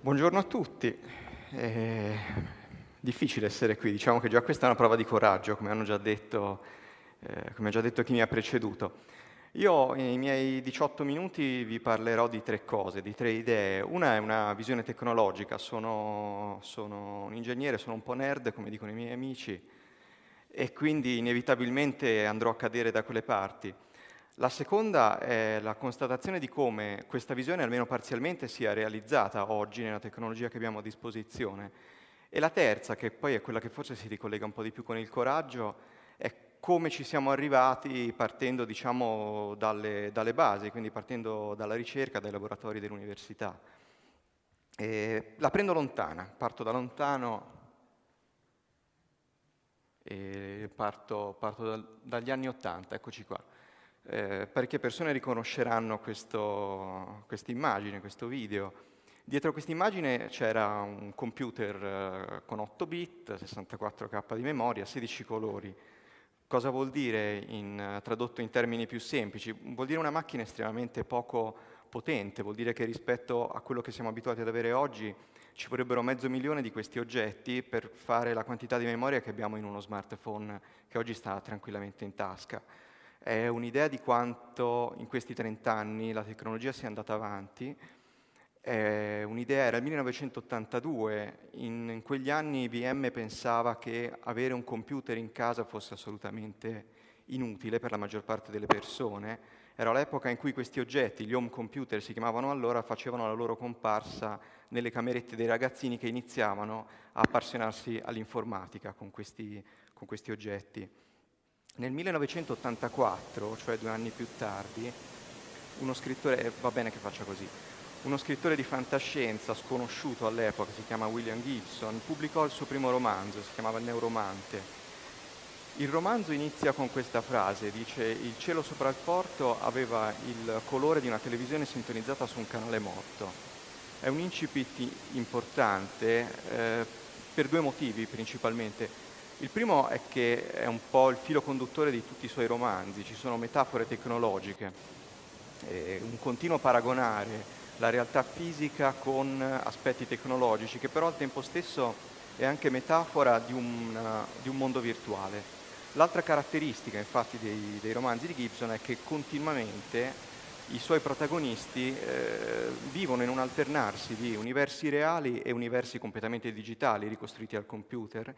Buongiorno a tutti. È difficile essere qui, diciamo che già questa è una prova di coraggio, come, hanno già detto, eh, come ha già detto chi mi ha preceduto. Io nei miei 18 minuti vi parlerò di tre cose, di tre idee. Una è una visione tecnologica, sono, sono un ingegnere, sono un po' nerd, come dicono i miei amici, e quindi inevitabilmente andrò a cadere da quelle parti. La seconda è la constatazione di come questa visione, almeno parzialmente, sia realizzata oggi nella tecnologia che abbiamo a disposizione. E la terza, che poi è quella che forse si ricollega un po' di più con il coraggio, è come ci siamo arrivati partendo diciamo, dalle, dalle, basi, quindi partendo dalla ricerca, dai laboratori dell'università. E la prendo lontana, parto da lontano e parto, parto dal, dagli anni Ottanta, eccoci qua. Eh, parecchie persone riconosceranno questa immagine, questo video. Dietro questa immagine c'era un computer eh, con 8 bit, 64K di memoria, 16 colori. Cosa vuol dire in, tradotto in termini più semplici? Vuol dire una macchina estremamente poco potente, vuol dire che rispetto a quello che siamo abituati ad avere oggi ci vorrebbero mezzo milione di questi oggetti per fare la quantità di memoria che abbiamo in uno smartphone che oggi sta tranquillamente in tasca è un'idea di quanto in questi 30 anni la tecnologia sia andata avanti. È un'idea, era il 1982, in, in quegli anni IBM pensava che avere un computer in casa fosse assolutamente inutile per la maggior parte delle persone. Era l'epoca in cui questi oggetti, gli home computer si chiamavano allora, facevano la loro comparsa nelle camerette dei ragazzini che iniziavano a appassionarsi all'informatica con questi, con questi oggetti. Nel 1984, cioè due anni più tardi, uno scrittore, eh, va bene che faccia così, uno scrittore di fantascienza sconosciuto all'epoca, si chiama William Gibson, pubblicò il suo primo romanzo, si chiamava Il Neuromante. Il romanzo inizia con questa frase, dice il cielo sopra il porto aveva il colore di una televisione sintonizzata su un canale morto. È un incipit importante eh, per due motivi principalmente. Il primo è che è un po' il filo conduttore di tutti i suoi romanzi, ci sono metafore tecnologiche, un continuo paragonare la realtà fisica con aspetti tecnologici, che però al tempo stesso è anche metafora di un, di un mondo virtuale. L'altra caratteristica infatti dei, dei, romanzi di Gibson è che continuamente i suoi protagonisti eh, vivono in un alternarsi di universi reali e universi completamente digitali, ricostruiti al computer,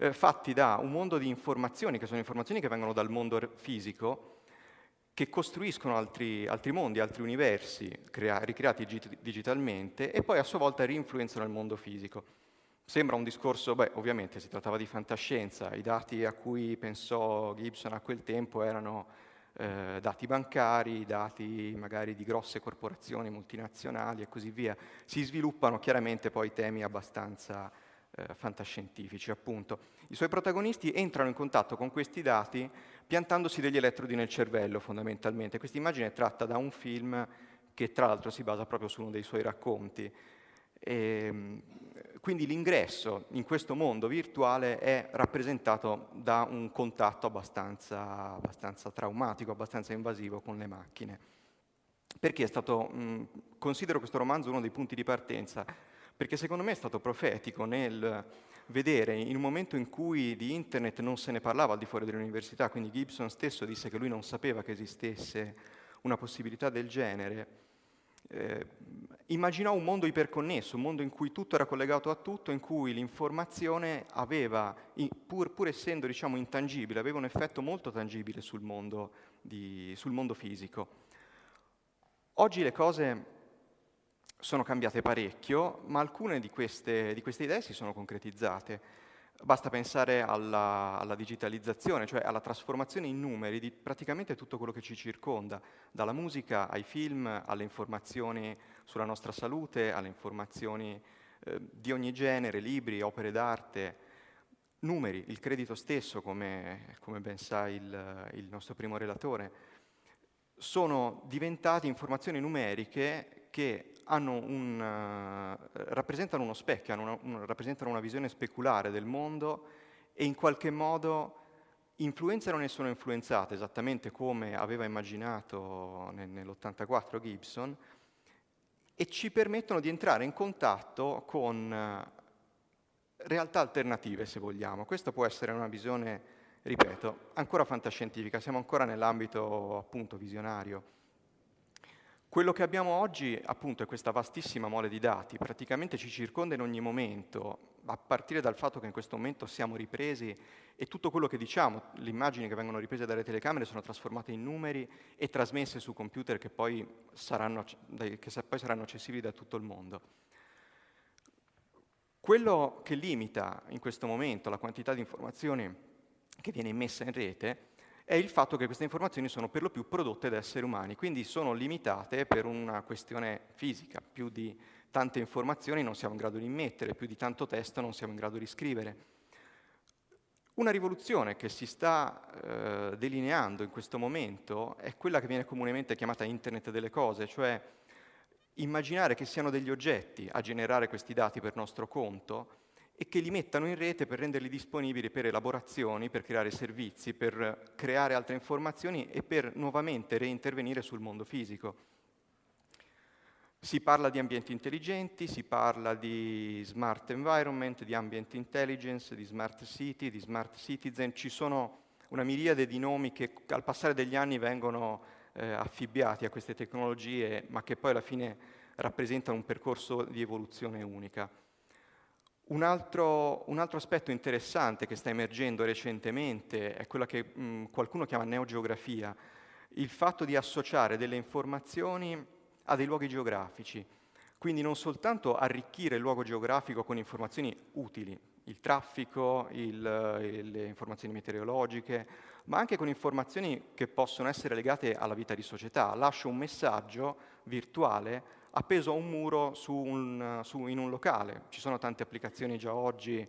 eh, fatti da un mondo di informazioni, che sono informazioni che vengono dal mondo fisico, che costruiscono altri, altri mondi, altri universi crea- ricreati git- digitalmente e poi a sua volta rinfluenzano il mondo fisico. Sembra un discorso, beh, ovviamente si trattava di fantascienza, i dati a cui pensò Gibson a quel tempo erano eh, dati bancari, dati magari di grosse corporazioni multinazionali e così via. Si sviluppano chiaramente poi temi abbastanza eh, fantascientifici, appunto. I suoi protagonisti entrano in contatto con questi dati piantandosi degli elettrodi nel cervello, fondamentalmente. Questa immagine è tratta da un film che tra l'altro si basa proprio su uno dei suoi racconti. E, ehm, quindi l'ingresso in questo mondo virtuale è rappresentato da un contatto abbastanza, abbastanza traumatico, abbastanza invasivo con le macchine. Perché è stato, mh, considero questo romanzo uno dei punti di partenza perché secondo me è stato profetico nel vedere in un momento in cui di internet non se ne parlava al di fuori dell'università, quindi Gibson stesso disse che lui non sapeva che esistesse una possibilità del genere, eh, immaginò un mondo iperconnesso, un mondo in cui tutto era collegato a tutto, in cui l'informazione aveva, pur, pur essendo diciamo, intangibile, aveva un effetto molto tangibile sul mondo, di, sul mondo fisico. Oggi le cose sono cambiate parecchio, ma alcune di queste, di queste idee si sono concretizzate. Basta pensare alla, alla, digitalizzazione, cioè alla trasformazione in numeri di praticamente tutto quello che ci circonda, dalla musica ai film, alle informazioni sulla nostra salute, alle informazioni eh, di ogni genere, libri, opere d'arte, numeri, il credito stesso, come, come ben sa il, il nostro primo relatore, sono diventati informazioni numeriche che un, uh, rappresentano uno specchio, una, un, rappresentano una visione speculare del mondo e in qualche modo influenzano e sono influenzate, esattamente come aveva immaginato nel, nell'84 Gibson, e ci permettono di entrare in contatto con eh, realtà alternative, se vogliamo. Questa può essere una visione, ripeto, ancora fantascientifica, siamo ancora nell'ambito appunto visionario. Quello che abbiamo oggi, appunto, è questa vastissima mole di dati, praticamente ci circonda in ogni momento, a partire dal fatto che in questo momento siamo ripresi e tutto quello che diciamo, le immagini che vengono riprese dalle telecamere sono trasformate in numeri e trasmesse su computer che poi saranno, che poi saranno accessibili da tutto il mondo. Quello che limita in questo momento la quantità di informazioni che viene immessa in rete è il fatto che queste informazioni sono per lo più prodotte da esseri umani, quindi sono limitate per una questione fisica. Più di tante informazioni non siamo in grado di immettere, più di tanto testo non siamo in grado di scrivere. Una rivoluzione che si sta eh, delineando in questo momento è quella che viene comunemente chiamata Internet delle cose, cioè immaginare che siano degli oggetti a generare questi dati per nostro conto e che li mettano in rete per renderli disponibili per elaborazioni, per creare servizi, per creare altre informazioni e per nuovamente reintervenire sul mondo fisico. Si parla di ambienti intelligenti, si parla di smart environment, di ambient intelligence, di smart city, di smart citizen, ci sono una miriade di nomi che al passare degli anni vengono eh, affibbiati a queste tecnologie, ma che poi alla fine rappresentano un percorso di evoluzione unica. Un altro, un altro, aspetto interessante che sta emergendo recentemente è quello che mh, qualcuno chiama neogeografia, il fatto di associare delle informazioni a dei luoghi geografici, quindi non soltanto arricchire il luogo geografico con informazioni utili, il traffico, il, le informazioni meteorologiche, ma anche con informazioni che possono essere legate alla vita di società. Lascio un messaggio virtuale appeso a un muro su un, su, in un locale. Ci sono tante applicazioni già oggi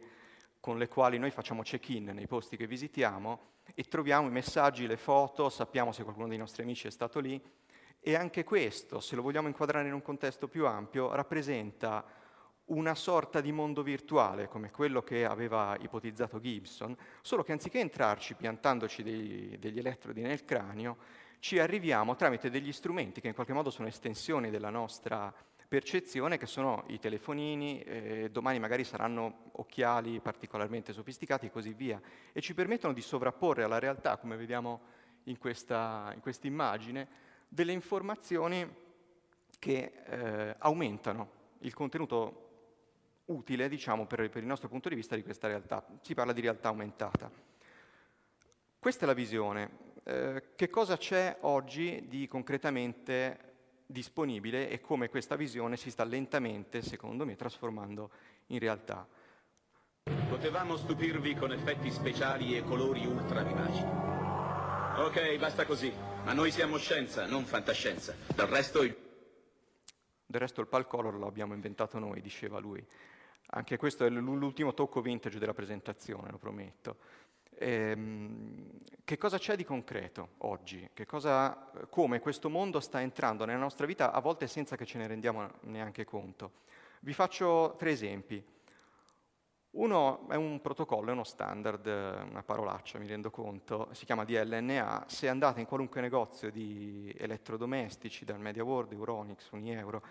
con le quali noi facciamo check-in nei posti che visitiamo e troviamo i messaggi, le foto, sappiamo se qualcuno dei nostri amici è stato lì e anche questo, se lo vogliamo inquadrare in un contesto più ampio, rappresenta una sorta di mondo virtuale come quello che aveva ipotizzato Gibson, solo che anziché entrarci piantandoci dei, degli elettrodi nel cranio, ci arriviamo tramite degli strumenti che in qualche modo sono estensioni della nostra percezione, che sono i telefonini, eh, domani magari saranno occhiali particolarmente sofisticati e così via, e ci permettono di sovrapporre alla realtà, come vediamo in questa in immagine, delle informazioni che eh, aumentano il contenuto utile, diciamo, per, per il nostro punto di vista di questa realtà. Si parla di realtà aumentata. Questa è la visione. Eh, che cosa c'è oggi di concretamente disponibile e come questa visione si sta lentamente, secondo me, trasformando in realtà. Potevamo stupirvi con effetti speciali e colori ultra vivaci. Ok, basta così. Ma noi siamo scienza, non fantascienza. Del resto il... Del resto il palcolor lo abbiamo inventato noi, diceva lui. Anche questo è l'ultimo tocco vintage della presentazione, lo prometto. Ehm, che cosa c'è di concreto oggi? Cosa, come questo mondo sta entrando nella nostra vita, a volte senza che ce ne rendiamo neanche conto? Vi faccio tre esempi. Uno è un protocollo, è uno standard, una parolaccia, mi rendo conto, si chiama DLNA. Se andate in qualunque negozio di elettrodomestici, dal Media World, Euronix, Unieuro,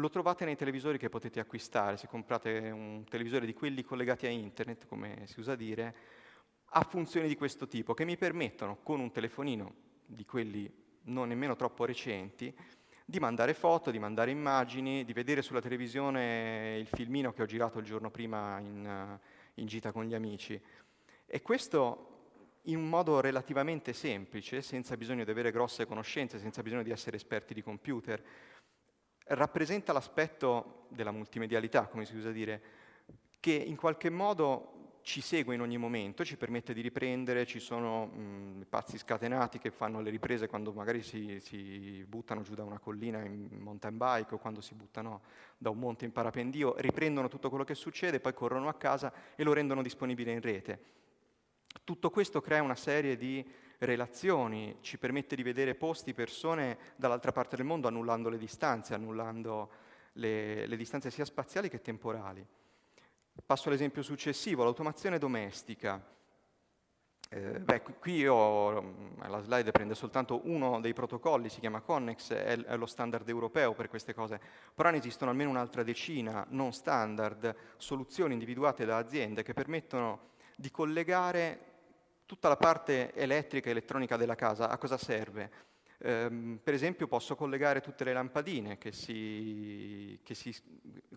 lo trovate nei televisori che potete acquistare. Se comprate un televisore di quelli collegati a internet, come si usa dire, ha funzioni di questo tipo che mi permettono con un telefonino di quelli non nemmeno troppo recenti di mandare foto, di mandare immagini, di vedere sulla televisione il filmino che ho girato il giorno prima in, in gita con gli amici. E questo in un modo relativamente semplice, senza bisogno di avere grosse conoscenze, senza bisogno di essere esperti di computer, rappresenta l'aspetto della multimedialità, come si usa dire, che in qualche modo ci segue in ogni momento, ci permette di riprendere, ci sono mh, pazzi scatenati che fanno le riprese quando magari si, si, buttano giù da una collina in mountain bike o quando si buttano da un monte in parapendio, riprendono tutto quello che succede, poi corrono a casa e lo rendono disponibile in rete. Tutto questo crea una serie di relazioni, ci permette di vedere posti, persone dall'altra parte del mondo annullando le distanze, annullando le, le distanze sia spaziali che temporali. Passo all'esempio successivo, l'automazione domestica. Eh, beh, qui io, la slide prende soltanto uno dei protocolli, si chiama Connex, è, lo standard europeo per queste cose, però ne esistono almeno un'altra decina non standard, soluzioni individuate da aziende che permettono di collegare tutta la parte elettrica e elettronica della casa. A cosa serve? Eh, per esempio posso collegare tutte le lampadine che si, che si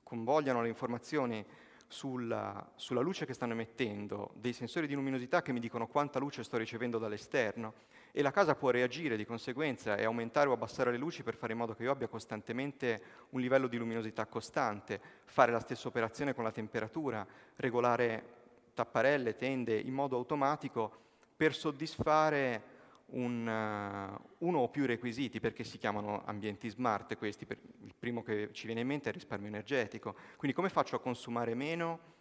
convogliano le informazioni sulla, sulla, luce che stanno emettendo, dei sensori di luminosità che mi dicono quanta luce sto ricevendo dall'esterno e la casa può reagire di conseguenza e aumentare o abbassare le luci per fare in modo che io abbia costantemente un livello di luminosità costante, fare la stessa operazione con la temperatura, regolare tapparelle, tende in modo automatico per soddisfare un, uh, uno o più requisiti, perché si chiamano ambienti smart questi, per, il primo che ci viene in mente è il risparmio energetico, quindi come faccio a consumare meno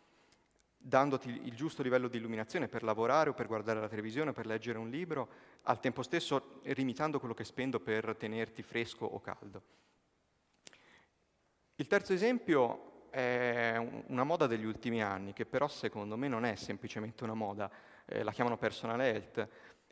dandoti il giusto livello di illuminazione per lavorare o per guardare la televisione o per leggere un libro, al tempo stesso limitando quello che spendo per tenerti fresco o caldo. Il terzo esempio è una moda degli ultimi anni, che però secondo me non è semplicemente una moda, eh, la chiamano personal health,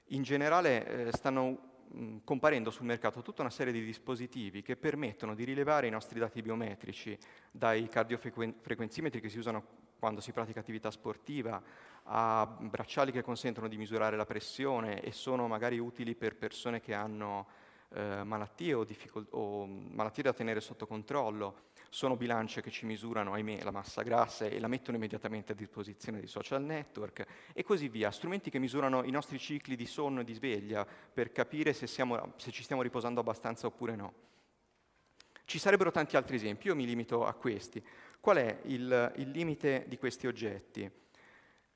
in generale eh, stanno mh, comparendo sul mercato tutta una serie di dispositivi che permettono di rilevare i nostri dati biometrici, dai cardiofrequenzimetri che si usano quando si pratica attività sportiva, a bracciali che consentono di misurare la pressione e sono magari utili per persone che hanno eh, malattie o, o, malattie da tenere sotto controllo, sono bilance che ci misurano, ahimè, la massa grassa e la mettono immediatamente a disposizione dei social network e così via. Strumenti che misurano i nostri cicli di sonno e di sveglia per capire se, siamo, se ci stiamo riposando abbastanza oppure no. Ci sarebbero tanti altri esempi, io mi limito a questi. Qual è il, il limite di questi oggetti?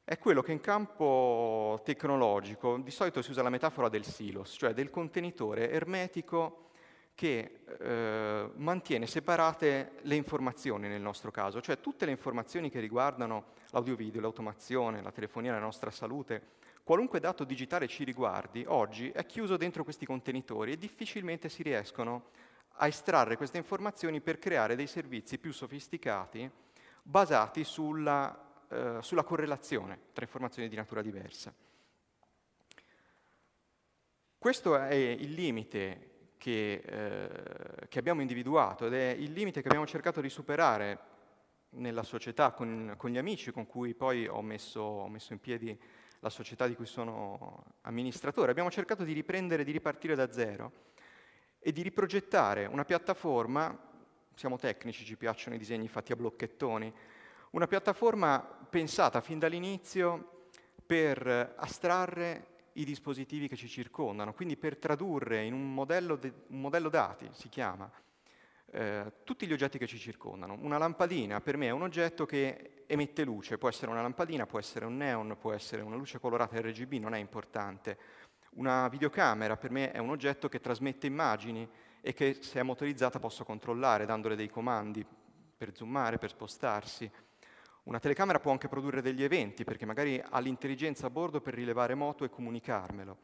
È quello che in campo tecnologico di solito si usa la metafora del silos, cioè del contenitore ermetico che eh, mantiene separate le informazioni nel nostro caso, cioè tutte le informazioni che riguardano l'audio-video, l'automazione, la telefonia, la nostra salute, qualunque dato digitale ci riguardi, oggi è chiuso dentro questi contenitori e difficilmente si riescono a estrarre queste informazioni per creare dei servizi più sofisticati basati sulla, eh, sulla correlazione tra informazioni di natura diversa. Questo è il limite che, eh, che, abbiamo individuato ed è il limite che abbiamo cercato di superare nella società con, con gli amici con cui poi ho messo, ho messo, in piedi la società di cui sono amministratore. Abbiamo cercato di riprendere, di ripartire da zero e di riprogettare una piattaforma, siamo tecnici, ci piacciono i disegni fatti a blocchettoni, una piattaforma pensata fin dall'inizio per astrarre i dispositivi che ci circondano, quindi per tradurre in un modello, de, un modello dati, si chiama, eh, tutti gli oggetti che ci circondano. Una lampadina per me è un oggetto che emette luce, può essere una lampadina, può essere un neon, può essere una luce colorata RGB, non è importante. Una videocamera per me è un oggetto che trasmette immagini e che se è motorizzata posso controllare dandole dei comandi per zoomare, per spostarsi. Una telecamera può anche produrre degli eventi, perché magari ha l'intelligenza a bordo per rilevare moto e comunicarmelo,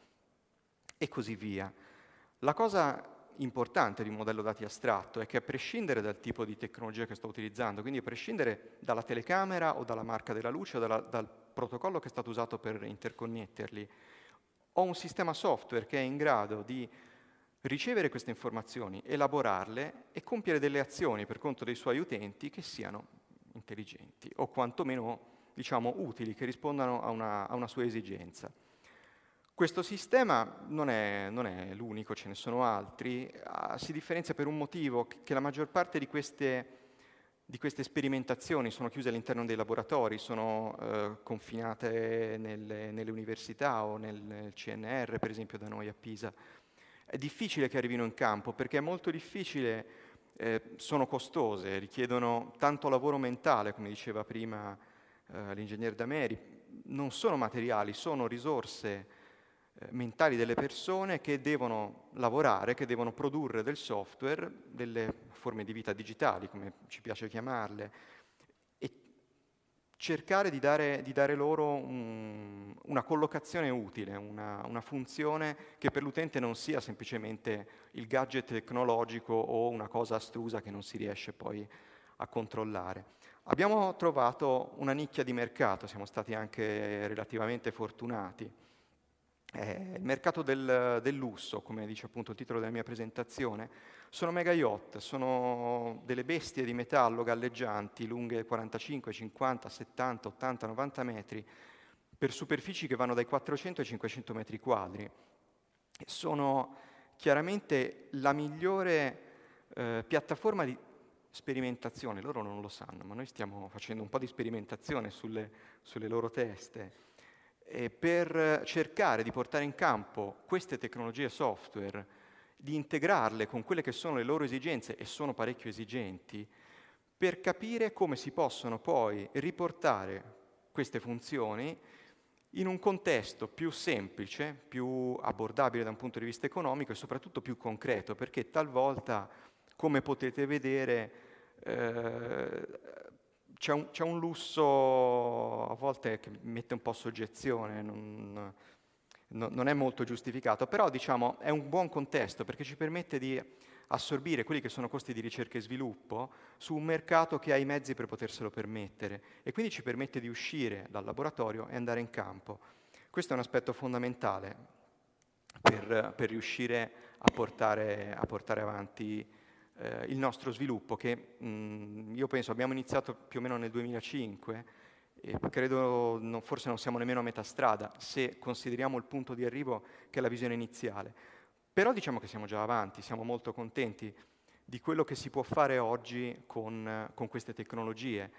e così via. La cosa importante di un modello dati astratto è che a prescindere dal tipo di tecnologia che sto utilizzando, quindi a prescindere dalla telecamera o dalla marca della luce o dalla, dal protocollo che è stato usato per interconnetterli, ho un sistema software che è in grado di ricevere queste informazioni, elaborarle e compiere delle azioni per conto dei suoi utenti che siano intelligenti o quantomeno diciamo, utili, che rispondano a una, a una sua esigenza. Questo sistema non è, non è, l'unico, ce ne sono altri, ah, si differenzia per un motivo che la maggior parte di queste, di queste sperimentazioni sono chiuse all'interno dei laboratori, sono eh, confinate nelle, nelle, università o nel, nel CNR, per esempio da noi a Pisa. È difficile che arrivino in campo perché è molto difficile eh, sono costose, richiedono tanto lavoro mentale, come diceva prima eh, l'ingegner Dameri, non sono materiali, sono risorse eh, mentali delle persone che devono lavorare, che devono produrre del software, delle forme di vita digitali, come ci piace chiamarle, cercare di dare, di dare loro un, una collocazione utile, una, una, funzione che per l'utente non sia semplicemente il gadget tecnologico o una cosa astrusa che non si riesce poi a controllare. Abbiamo trovato una nicchia di mercato, siamo stati anche relativamente fortunati. Eh, il mercato del, del, lusso, come dice appunto il titolo della mia presentazione, sono mega yacht, sono delle bestie di metallo galleggianti lunghe 45, 50, 70, 80, 90 metri, per superfici che vanno dai 400 ai 500 metri quadri. Sono chiaramente la migliore eh, piattaforma di sperimentazione, loro non lo sanno, ma noi stiamo facendo un po' di sperimentazione sulle, sulle loro teste per cercare di portare in campo queste tecnologie software, di integrarle con quelle che sono le loro esigenze, e sono parecchio esigenti, per capire come si possono poi riportare queste funzioni in un contesto più semplice, più abbordabile da un punto di vista economico e soprattutto più concreto, perché talvolta, come potete vedere, eh, c'è, un, c'è un, lusso a volte che mette un po' soggezione, non, non è molto giustificato, però diciamo è un buon contesto perché ci permette di assorbire quelli che sono costi di ricerca e sviluppo su un mercato che ha i mezzi per poterselo permettere e quindi ci permette di uscire dal laboratorio e andare in campo. Questo è un aspetto fondamentale per, per riuscire a portare, a portare avanti eh, il nostro sviluppo che mh, io penso abbiamo iniziato più o meno nel 2005 e credo non, forse non siamo nemmeno a metà strada se consideriamo il punto di arrivo che è la visione iniziale. Però diciamo che siamo già avanti, siamo molto contenti di quello che si può fare oggi con, con queste tecnologie.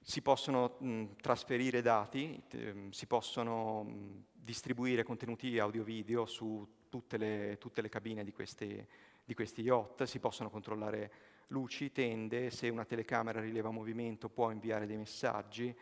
Si possono mh, trasferire dati, t- si possono mh, distribuire contenuti audio-video su tutte le, tutte le cabine di, queste, di questi yacht, si possono controllare luci, tende, se una telecamera rileva movimento può inviare dei messaggi,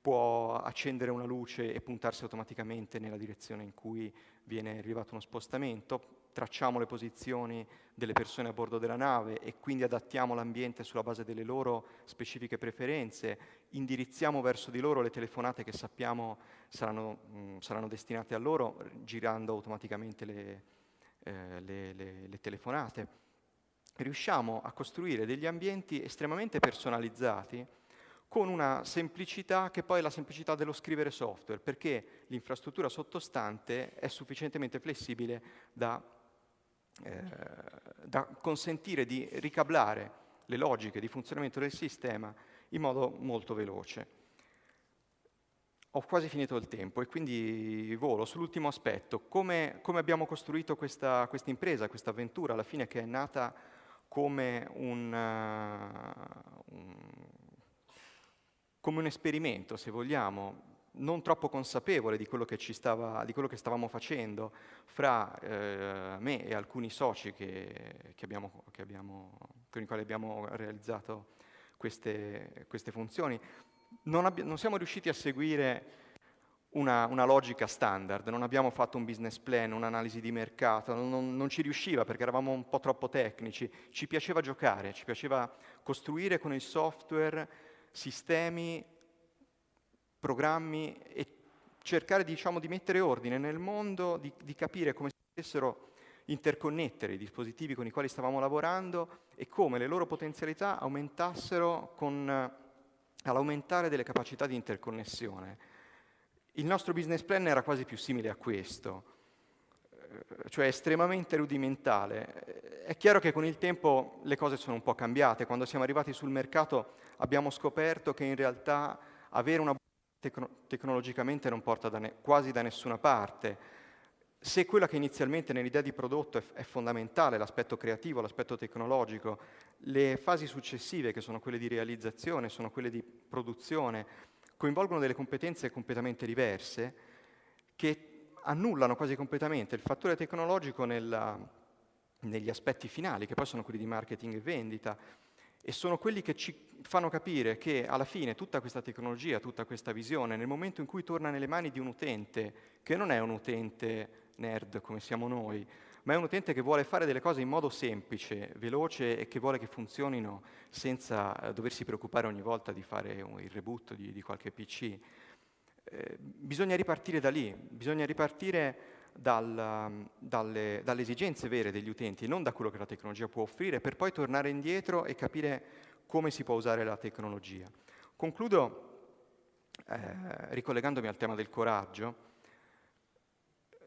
può accendere una luce e puntarsi automaticamente nella direzione in cui viene rilevato uno spostamento, tracciamo le posizioni delle persone a bordo della nave e quindi adattiamo l'ambiente sulla base delle loro specifiche preferenze, indirizziamo verso di loro le telefonate che sappiamo saranno, mh, saranno destinate a loro, girando automaticamente le, eh, le, le, le telefonate. Riusciamo a costruire degli ambienti estremamente personalizzati con una semplicità che poi è la semplicità dello scrivere software, perché l'infrastruttura sottostante è sufficientemente flessibile da, eh, da, consentire di ricablare le logiche di funzionamento del sistema in modo molto veloce. Ho quasi finito il tempo e quindi volo sull'ultimo aspetto. Come, come abbiamo costruito questa, impresa, questa avventura, alla fine che è nata come un, uh, un come un esperimento, se vogliamo, non troppo consapevole di quello che, stava, di quello che stavamo facendo fra eh, me e alcuni soci che, che abbiamo, abbiamo, con i quali abbiamo realizzato queste, queste funzioni. Non, abbi- non, siamo riusciti a seguire una, una, logica standard, non abbiamo fatto un business plan, un'analisi di mercato, non, non ci riusciva perché eravamo un po' troppo tecnici, ci piaceva giocare, ci piaceva costruire con il software sistemi, programmi e cercare diciamo, di mettere ordine nel mondo, di, di capire come si potessero interconnettere i dispositivi con i quali stavamo lavorando e come le loro potenzialità aumentassero con, all'aumentare delle capacità di interconnessione. Il nostro business plan era quasi più simile a questo, eh, cioè estremamente rudimentale. È chiaro che con il tempo le cose sono un po' cambiate. Quando siamo arrivati sul mercato abbiamo scoperto che in realtà avere una tecno- tecnologicamente non porta da ne- quasi da nessuna parte. Se quella che inizialmente nell'idea di prodotto è, f- è fondamentale, l'aspetto creativo, l'aspetto tecnologico, le fasi successive, che sono quelle di realizzazione, sono quelle di produzione, coinvolgono delle competenze completamente diverse che annullano quasi completamente il fattore tecnologico nella, negli aspetti finali, che poi sono quelli di marketing e vendita, e sono quelli che ci fanno capire che alla fine tutta questa tecnologia, tutta questa visione, nel momento in cui torna nelle mani di un utente, che non è un utente nerd come siamo noi, ma è un utente che vuole fare delle cose in modo semplice, veloce e che vuole che funzionino senza eh, doversi preoccupare ogni volta di fare il reboot di, di qualche PC. Eh, bisogna ripartire da lì, bisogna ripartire dal, dalle, dalle, esigenze vere degli utenti, non da quello che la tecnologia può offrire, per poi tornare indietro e capire come si può usare la tecnologia. Concludo eh, ricollegandomi al tema del coraggio,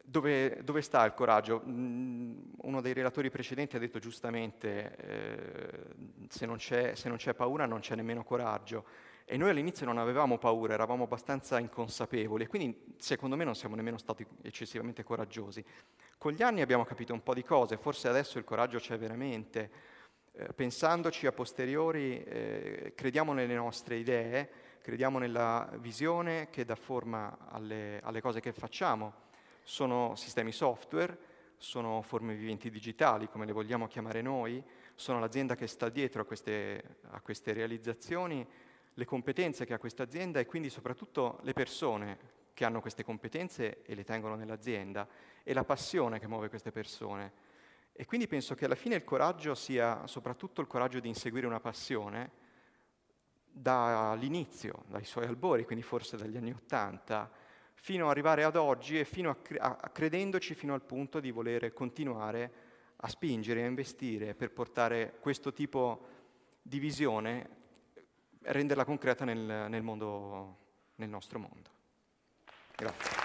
dove, dove, sta il coraggio? Mm, uno dei relatori precedenti ha detto giustamente eh, se, non se, non c'è, paura non c'è nemmeno coraggio. E noi all'inizio non avevamo paura, eravamo abbastanza inconsapevoli e quindi secondo me non siamo nemmeno stati eccessivamente coraggiosi. Con gli anni abbiamo capito un po' di cose, forse adesso il coraggio c'è veramente. Eh, pensandoci a posteriori, eh, crediamo nelle nostre idee, crediamo nella visione che dà forma alle, alle cose che facciamo sono sistemi software, sono forme viventi digitali, come le vogliamo chiamare noi, sono l'azienda che sta dietro a queste, a queste realizzazioni, le competenze che ha questa azienda e quindi soprattutto le persone che hanno queste competenze e le tengono nell'azienda e la passione che muove queste persone. E quindi penso che alla fine il coraggio sia soprattutto il coraggio di inseguire una passione dall'inizio, dai suoi albori, quindi forse dagli anni Ottanta, fino ad arrivare ad oggi e fino a, cre- a, credendoci fino al punto di volere continuare a spingere, a investire per portare questo tipo di visione, renderla concreta nel, nel, mondo, nel nostro mondo. Grazie.